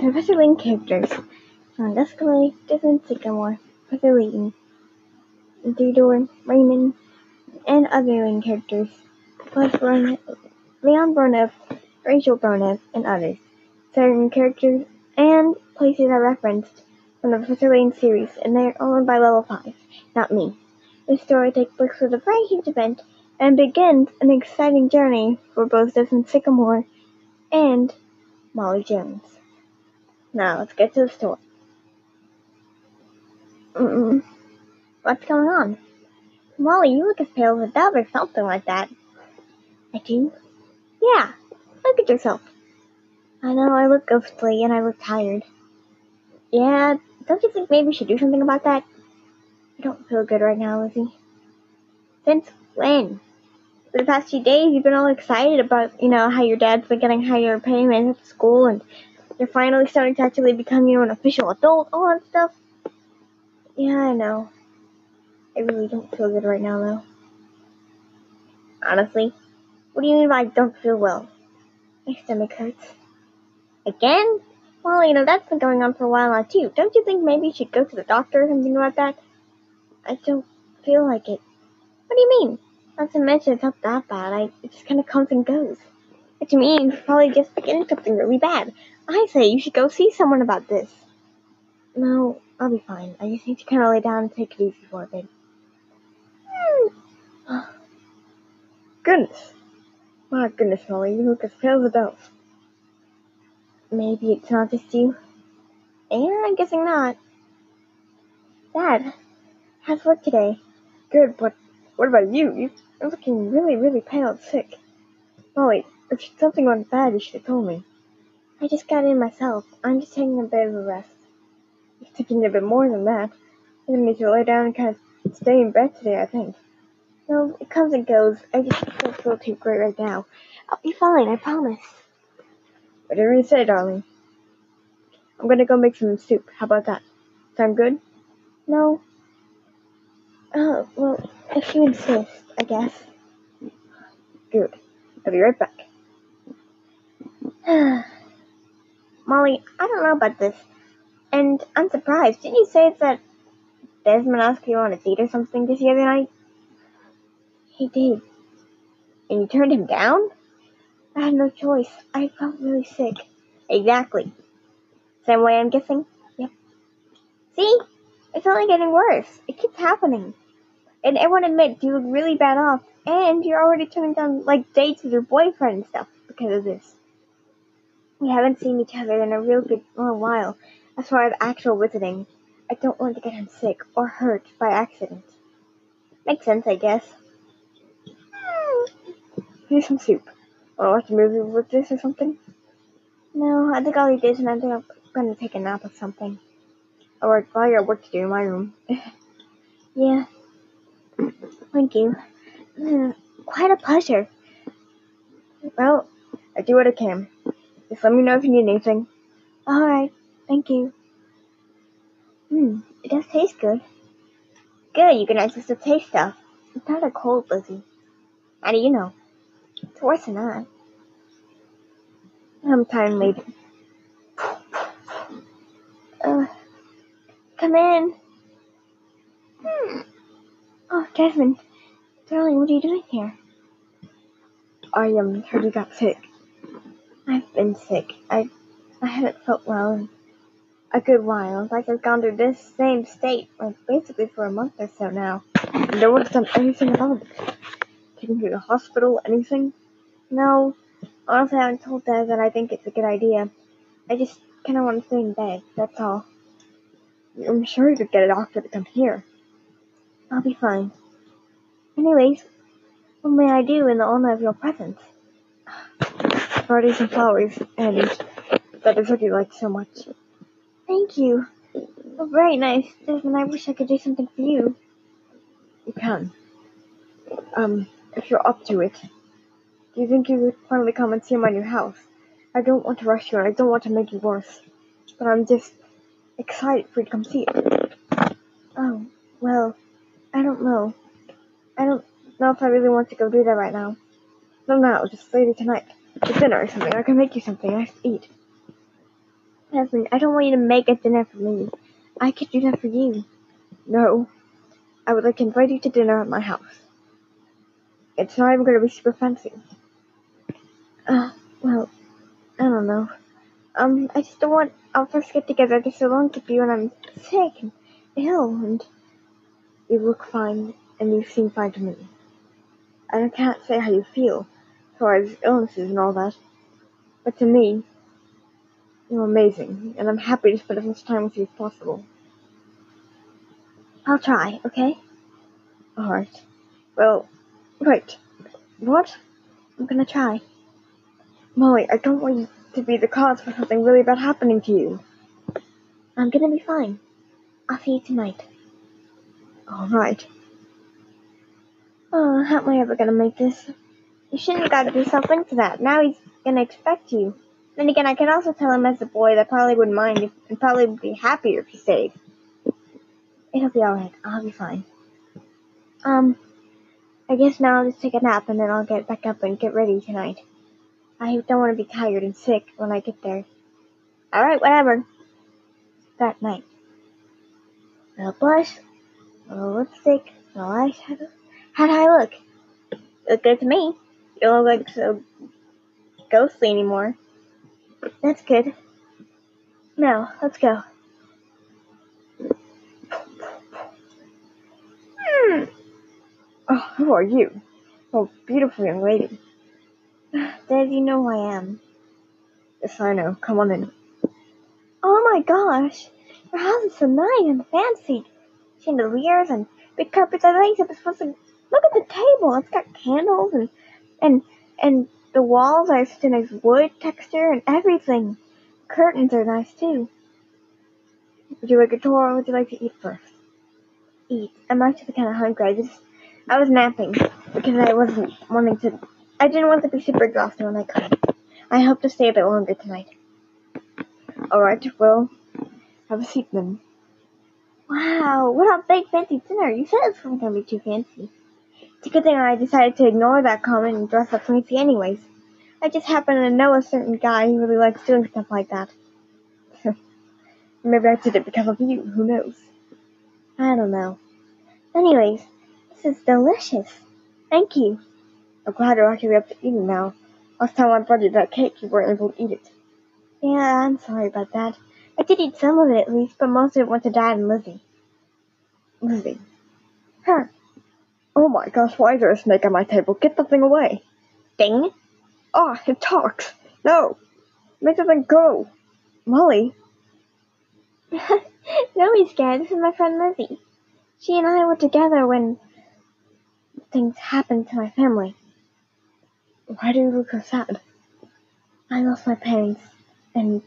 Professor Layton characters from Duskaway, Desmond Sycamore, Professor Layton, Theodore, Raymond, and other Layton characters, plus Ron, Leon Bronev, Rachel Bronev, and others. Certain characters and places are referenced from the Professor Layton series, and they are owned by Level 5, not me. This story takes place with a very huge event and begins an exciting journey for both Desmond Sycamore and Molly Jones. Now, let's get to the story. Mm-mm. What's going on? Molly, you look as pale as a dove or something like that. I do? Yeah, look at yourself. I know I look ghostly and I look tired. Yeah, don't you think maybe we should do something about that? I don't feel good right now, Lizzie. Since when? For the past few days, you've been all excited about, you know, how your dad's been getting higher payments at school and you're finally starting to actually become, your own official adult, all that stuff. Yeah, I know. I really don't feel good right now, though. Honestly, what do you mean by I don't feel well? My stomach hurts. Again? Well, you know, that's been going on for a while now, too. Don't you think maybe you should go to the doctor or something like that? I don't feel like it. What do you mean? Not to mention it's not that bad. I, it just kind of comes and goes. Which means probably just getting something really bad. I say you should go see someone about this. No, I'll be fine. I just need to kind of lay down and take it easy for a bit. Goodness. My goodness, Molly, you look as pale as a dove. Maybe it's not just you. And I'm guessing not. Dad, how's work today? Good, but what about you? You're looking really, really pale and sick. Molly, if something went bad, you should have told me. I just got in myself. I'm just taking a bit of a rest. It's taking a bit more than that. I'm gonna need to lay down and kind of stay in bed today, I think. No, it comes and goes. I just don't feel too great right now. I'll be fine, I promise. Whatever you say, darling. I'm gonna go make some soup. How about that? Sound good? No. Oh, well, if you insist, I guess. Good. I'll be right back. Molly, I don't know about this. And I'm surprised. Didn't you say that Desmond asked you on a date or something this other night? He did. And you turned him down? I had no choice. I felt really sick. Exactly. Same way I'm guessing? Yep. See? It's only getting worse. It keeps happening. And everyone admits you look really bad off. And you're already turning down, like, dates with your boyfriend and stuff because of this. We haven't seen each other in a real good while, as far as actual visiting. I don't want to get him sick or hurt by accident. Makes sense, I guess. Here's some soup. Wanna watch a movie with this or something? No, I think I'll eat this and I think I'm gonna take a nap or something. Or I got work to do in my room. yeah. Thank you. Mm, quite a pleasure. Well, I do what I can. Just let me know if you need anything. Alright, thank you. Hmm, it does taste good. Good, you can access the taste stuff. It's not a cold, Lizzie. How do you know? It's worse than that. I'm tired, lady. Uh, come in. Hmm. Oh, Desmond. Darling, what are you doing here? I um heard you got sick. I've been sick. I I haven't felt well in a good while. Fact, I've gone through this same state like basically for a month or so now. And no one's done anything about it. Taken to the hospital, anything? No. Honestly, I haven't told Dad that I think it's a good idea. I just kind of want to stay in bed. That's all. I'm sure you could get a doctor to come here. I'll be fine. Anyways, what may I do in the honor of your presence? You some flowers, and that is what you like so much. Thank you. Oh, very nice, Desmond. I wish I could do something for you. You can. Um, if you're up to it. Do you think you could finally come and see my new house? I don't want to rush you and I don't want to make you worse. But I'm just excited for you to come see it. Oh, well, I don't know. I don't know if I really want to go do that right now. No, now, just later tonight. Dinner or something. I can make you something nice to eat. I don't want you to make a dinner for me. I could do that for you. No. I would like to invite you to dinner at my house. It's not even going to be super fancy. Uh, well, I don't know. Um, I just don't want our first get together just so long to be when I'm sick and ill and you look fine and you seem fine to me. And I can't say how you feel far illnesses and all that. But to me, you're amazing, and I'm happy to spend as much time with you as possible. I'll try, okay? Alright. Well, wait. What? I'm gonna try. Molly, I don't want you to be the cause for something really bad happening to you. I'm gonna be fine. I'll see you tonight. Alright. Oh, how am I ever gonna make this? You shouldn't have gotten yourself into that. Now he's gonna expect you. Then again, I can also tell him as a boy that probably wouldn't mind if, and probably would be happier if he stayed. It'll be alright. I'll be fine. Um, I guess now I'll just take a nap and then I'll get back up and get ready tonight. I don't want to be tired and sick when I get there. Alright, whatever. That night. No blush, no lipstick, no eyeshadow. How do I look? look good to me. You don't look like so ghostly anymore. That's good. Now, let's go. Hmm. Oh, who are you? Oh, beautiful young lady. Dad, you know who I am. Yes, I know. Come on in. Oh my gosh! Your house is so nice and fancy. Chandeliers and big carpets. I think it's supposed to look at the table. It's got candles and and and the walls are nice wood texture and everything. Curtains are nice too. Would you like a tour or would you like to eat first? Eat. I'm actually kind of hungry. I just I was napping because I wasn't wanting to. I didn't want to be super exhausted when I come. I hope to stay a bit longer tonight. All right. Well, have a seat then. Wow, what a big fancy dinner. You said it wasn't to be too fancy. It's a good thing I decided to ignore that comment and dress up fancy anyways. I just happen to know a certain guy who really likes doing stuff like that. Maybe I did it because of you. Who knows? I don't know. Anyways, this is delicious. Thank you. I'm glad you're actually up to eating now. Last time I brought you that cake, you weren't able to eat it. Yeah, I'm sorry about that. I did eat some of it at least, but most of it went to Dad and Lizzie. Lizzie. Her. Oh my gosh, why is there a snake on my table? Get the thing away. Ding. Ah, oh, it talks. No. Make the thing go. Molly. Don't be scared. This is my friend Lizzie. She and I were together when things happened to my family. Why do you look so sad? I lost my parents and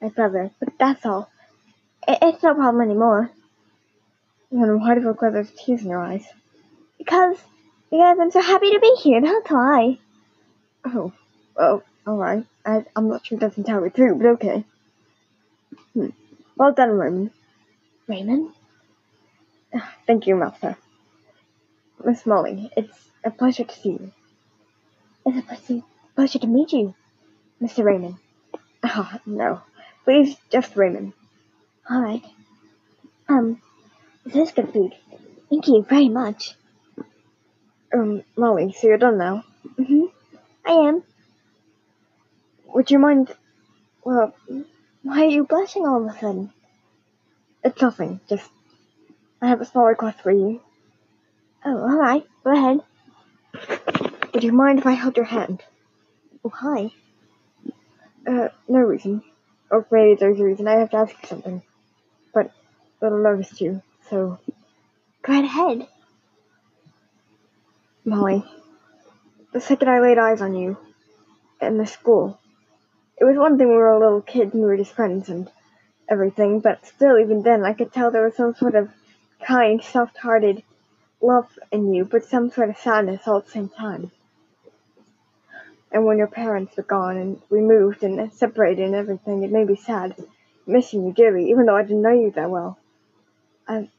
my brother, but that's all. It's no problem anymore. Then why do you look like there's tears in your eyes? Because, because I'm so happy to be here, that's why. Oh, well, alright. I'm not sure that's entirely true, but okay. Hmm. Well done, Raymond. Raymond? Thank you, Master. Miss Molly, it's a pleasure to see you. It's a pleasure, pleasure to meet you, Mr. Raymond. Ah, oh, no. Please, just Raymond. Alright. Um, this is good food. Thank you very much. Um, Molly, so you're done now? Mm-hmm. I am. Would you mind... Well, why are you blushing all of a sudden? It's nothing, just... I have a small request for you. Oh, alright. Go ahead. Would you mind if I held your hand? Why? Uh, no reason. Or maybe there's a reason. I have to ask you something. But it'll notice you, so... Go right ahead. Molly, the second I laid eyes on you, in the school, it was one thing we were little kids and we were just friends and everything, but still, even then, I could tell there was some sort of kind, soft-hearted love in you, but some sort of sadness all at the same time. And when your parents were gone and we moved and separated and everything, it made me sad, missing you dearly, even though I didn't know you that well. I,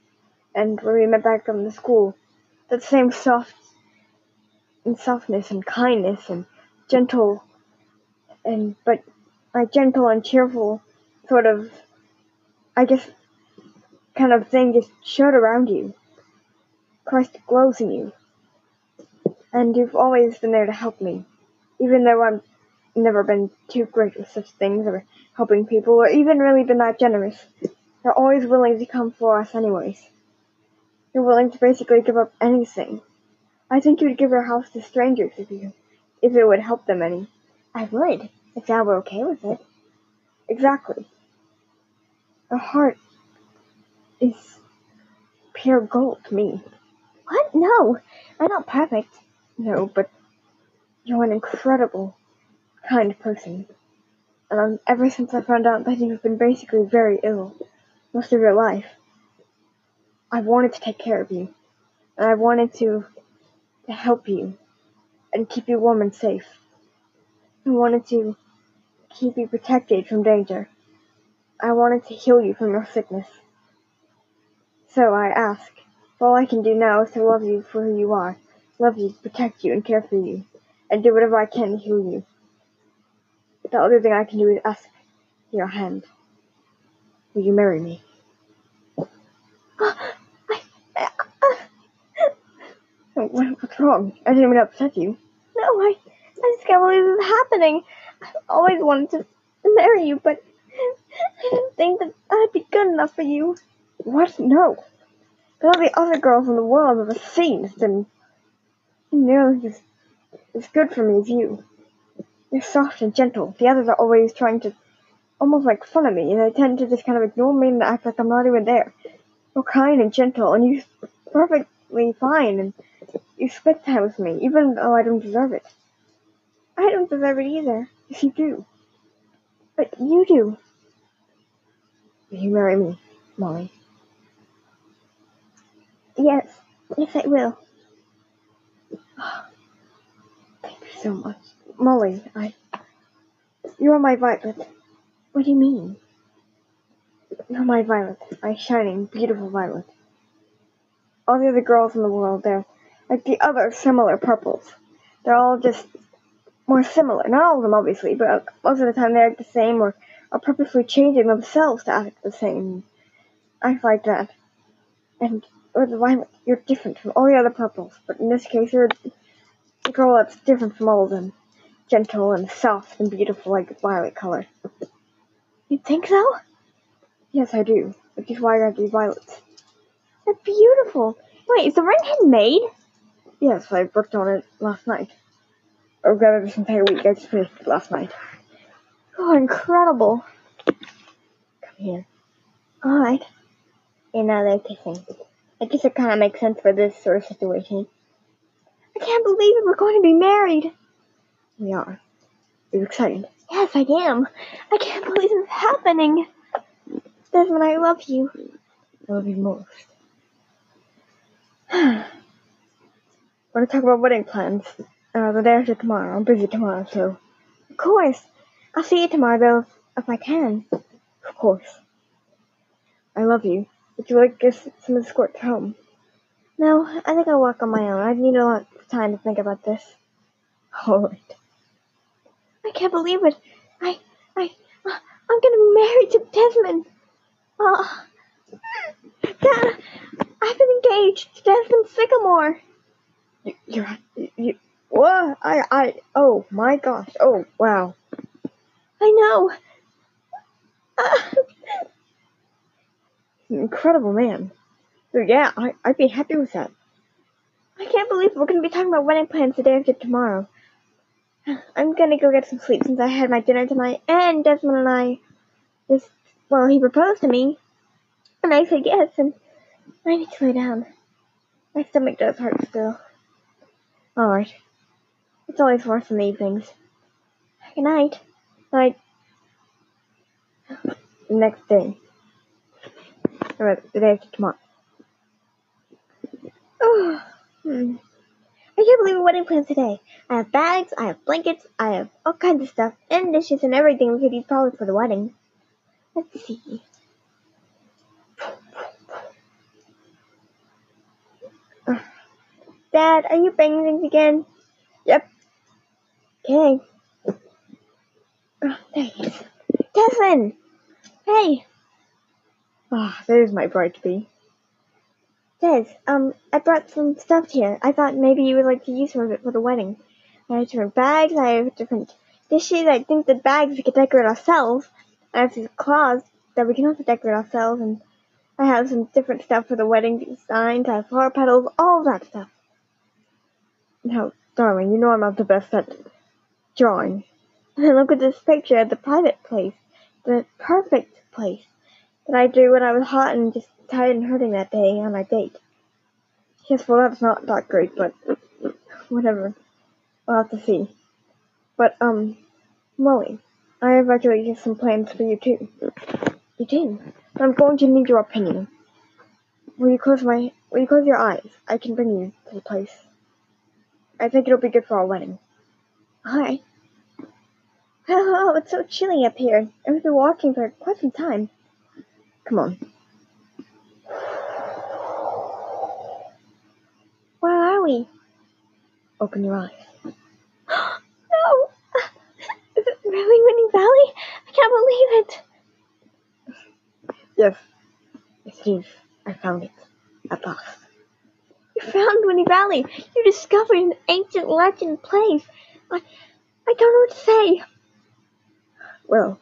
and when we met back from the school, that same soft and softness and kindness and gentle and but like gentle and cheerful sort of, I guess, kind of thing just showed around you. Christ glows in you. And you've always been there to help me. Even though I've never been too great with such things or helping people or even really been that generous. You're always willing to come for us anyways. You're willing to basically give up anything. I think you would give your house to strangers if you if it would help them any. I would, if Dad were okay with it. Exactly. Your heart is pure gold to me. What? No, I'm not perfect. No, but you're an incredible, kind person. And um, ever since I found out that you've been basically very ill most of your life, I've wanted to take care of you. And I wanted to, to help you and keep you warm and safe. I wanted to keep you protected from danger. I wanted to heal you from your sickness. So I ask, all I can do now is to love you for who you are, love you, protect you, and care for you, and do whatever I can to heal you. The other thing I can do is ask your hand. Will you marry me? What's wrong? I didn't mean to upset you. No, I, I just can't believe this is happening. I've always wanted to marry you, but I didn't think that I'd be good enough for you. What? No. But all the other girls in the world I've ever seen have been nearly as, as good for me as you. You're soft and gentle. The others are always trying to almost make fun of me, and they tend to just kind of ignore me and act like I'm not even there. You're kind and gentle, and you're perfectly fine, and you spent time with me, even though I don't deserve it. I don't deserve it either. You do. But you do. Will you marry me, Molly? Yes. Yes, I will. Thank you so much. Molly, I. You are my violet. What do you mean? You're my violet. My shining, beautiful violet. All the other girls in the world, they're like the other similar purples. They're all just more similar. Not all of them, obviously, but most of the time they act the same or are purposely changing themselves to act the same. I like that. And or the violet, you're different from all the other purples, but in this case, you're a girl that's different from all of them. Gentle and soft and beautiful like violet color. You think so? Yes, I do. Which is why I got these violets. They're beautiful. Wait, is the ring handmade? Yes, I worked on it last night. Or rather, this entire week. I just finished it last night. Oh, incredible. Come here. Alright. And now they're kissing. I guess it kind of makes sense for this sort of situation. I can't believe it. We're going to be married. We are. Are you excited? Yes, I am. I can't believe it's happening. Desmond, I love you. I love you most. Want to talk about wedding plans? Uh, the day after tomorrow. I'm busy tomorrow, so. Of course. I'll see you tomorrow, though, if, if I can. Of course. I love you. Would you like us some escort home? No, I think I'll walk on my own. I need a lot of time to think about this. Alright. I can't believe it. I, I, uh, I'm gonna be married to Desmond. Oh, Dad, I've been engaged to Desmond Sycamore. You, you're, you, what? I, I, oh my gosh. Oh, wow. I know. Uh, incredible man. So yeah, I, I'd be happy with that. I can't believe we're gonna be talking about wedding plans the day after tomorrow. I'm gonna go get some sleep since I had my dinner tonight, and Desmond and I just, well, he proposed to me, and I said yes, and I need to lay down. My stomach does hurt still. Alright. It's always worse in the evenings. Good night. Night. Next day. Alright, the day after tomorrow. Oh, hmm. I can't believe we're wedding plans today. I have bags, I have blankets, I have all kinds of stuff, and dishes and everything we could use probably for the wedding. Let's see. Dad, are you banging things again? Yep. Okay. Oh, there he is. Desmond! Hey, Ah, there's my bride to be. Des, um, I brought some stuff here. I thought maybe you would like to use some of it for the wedding. I have different bags, I have different dishes. I think the bags we could decorate ourselves. I have these cloths that we can also decorate ourselves, and I have some different stuff for the wedding designs. I have flower petals, all that stuff. Now, darling, you know I'm not the best at drawing. And look at this picture at the private place, the perfect place that I drew when I was hot and just tired and hurting that day on our date. Yes, well, that's not that great, but whatever. I'll have to see. But, um, Molly, I have actually some plans for you too. You? But I'm going to need your opinion. Will you close my, will you close your eyes? I can bring you to the place. I think it'll be good for our wedding. Alright. Oh, it's so chilly up here. And we've been walking for quite some time. Come on. Where are we? Open your eyes. no! Is it really Winning Valley? I can't believe it! Yes. Yes, it is. I found it. At last. You found Winnie Valley! You discovered an ancient legend place! I, I don't know what to say! Well,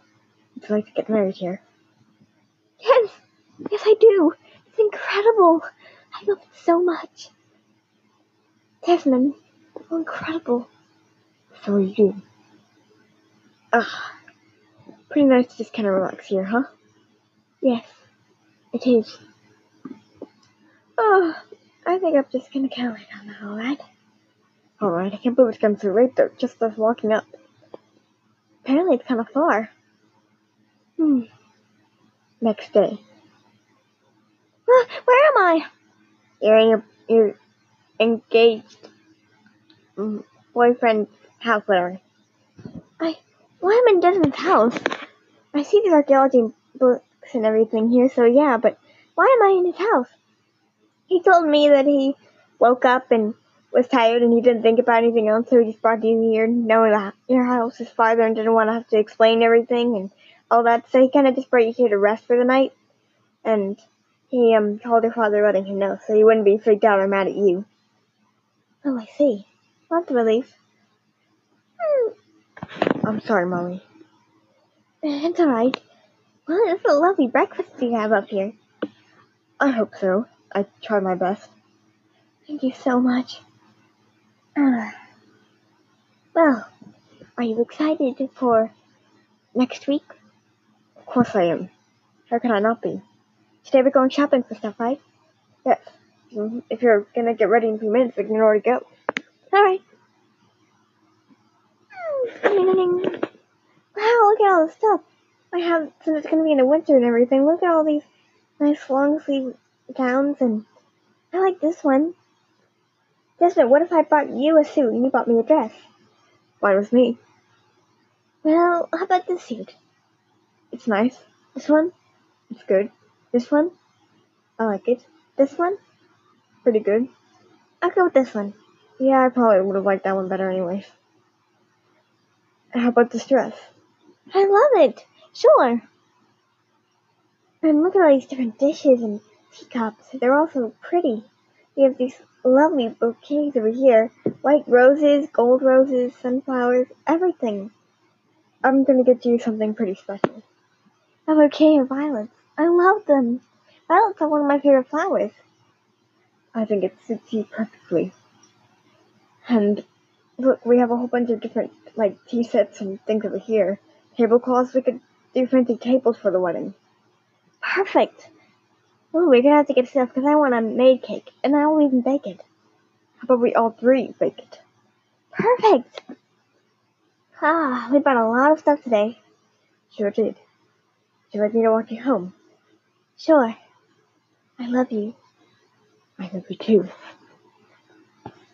would you like to get married here? Yes! Yes, I do! It's incredible! I love it so much! Desmond, how incredible! So are you. Ah, pretty nice to just kind of relax here, huh? Yes, it is. Oh, I think I'm just gonna go lay down now, alright? Alright, I can't believe it's gotten so late though, just us walking up. Apparently it's kind of far. Hmm. Next day. Uh, where am I? You're in your, your engaged boyfriend's house, whatever. I, why am I in Desmond's house? I see the archaeology books and everything here, so yeah, but why am I in his house? He told me that he woke up and was tired and he didn't think about anything else, so he just brought you here, knowing that your house is farther and didn't want to have to explain everything and all that, so he kind of just brought you here to rest for the night. And he um told your father letting him know, so he wouldn't be freaked out or mad at you. Oh, I see. That's a relief. Hmm. I'm sorry, Molly. It's alright. Well, it's a lovely breakfast you have up here. I hope so. I try my best. Thank you so much. Uh, well, are you excited for next week? Of course I am. How can I not be? Today we're going shopping for stuff, right? Yes. If you're gonna get ready in a few minutes, we can already go. Alright. Wow, look at all this stuff. I have, since it's gonna be in the winter and everything, look at all these nice long sleeve gowns and I like this one. Desmond, what if I bought you a suit and you bought me a dress? Fine with me. Well, how about this suit? It's nice. This one? It's good. This one? I like it. This one? Pretty good. I'll go with this one. Yeah, I probably would have liked that one better anyways. How about this dress? I love it. Sure. And look at all these different dishes and teacups. They're all so pretty. We have these lovely bouquets over here. White roses, gold roses, sunflowers, everything. I'm gonna get you something pretty special. A bouquet of violets. I love them. Violets are one of my favorite flowers. I think it suits you perfectly. And look, we have a whole bunch of different like tea sets and things over here. Tablecloths, we could do fancy tables for the wedding. Perfect. Oh, we're gonna have to get stuff because I want a maid cake, and I won't even bake it. How about we all three bake it? Perfect. Ah, we bought a lot of stuff today. Sure did. Do you want me to walk you home? Sure. I love you. I love you too.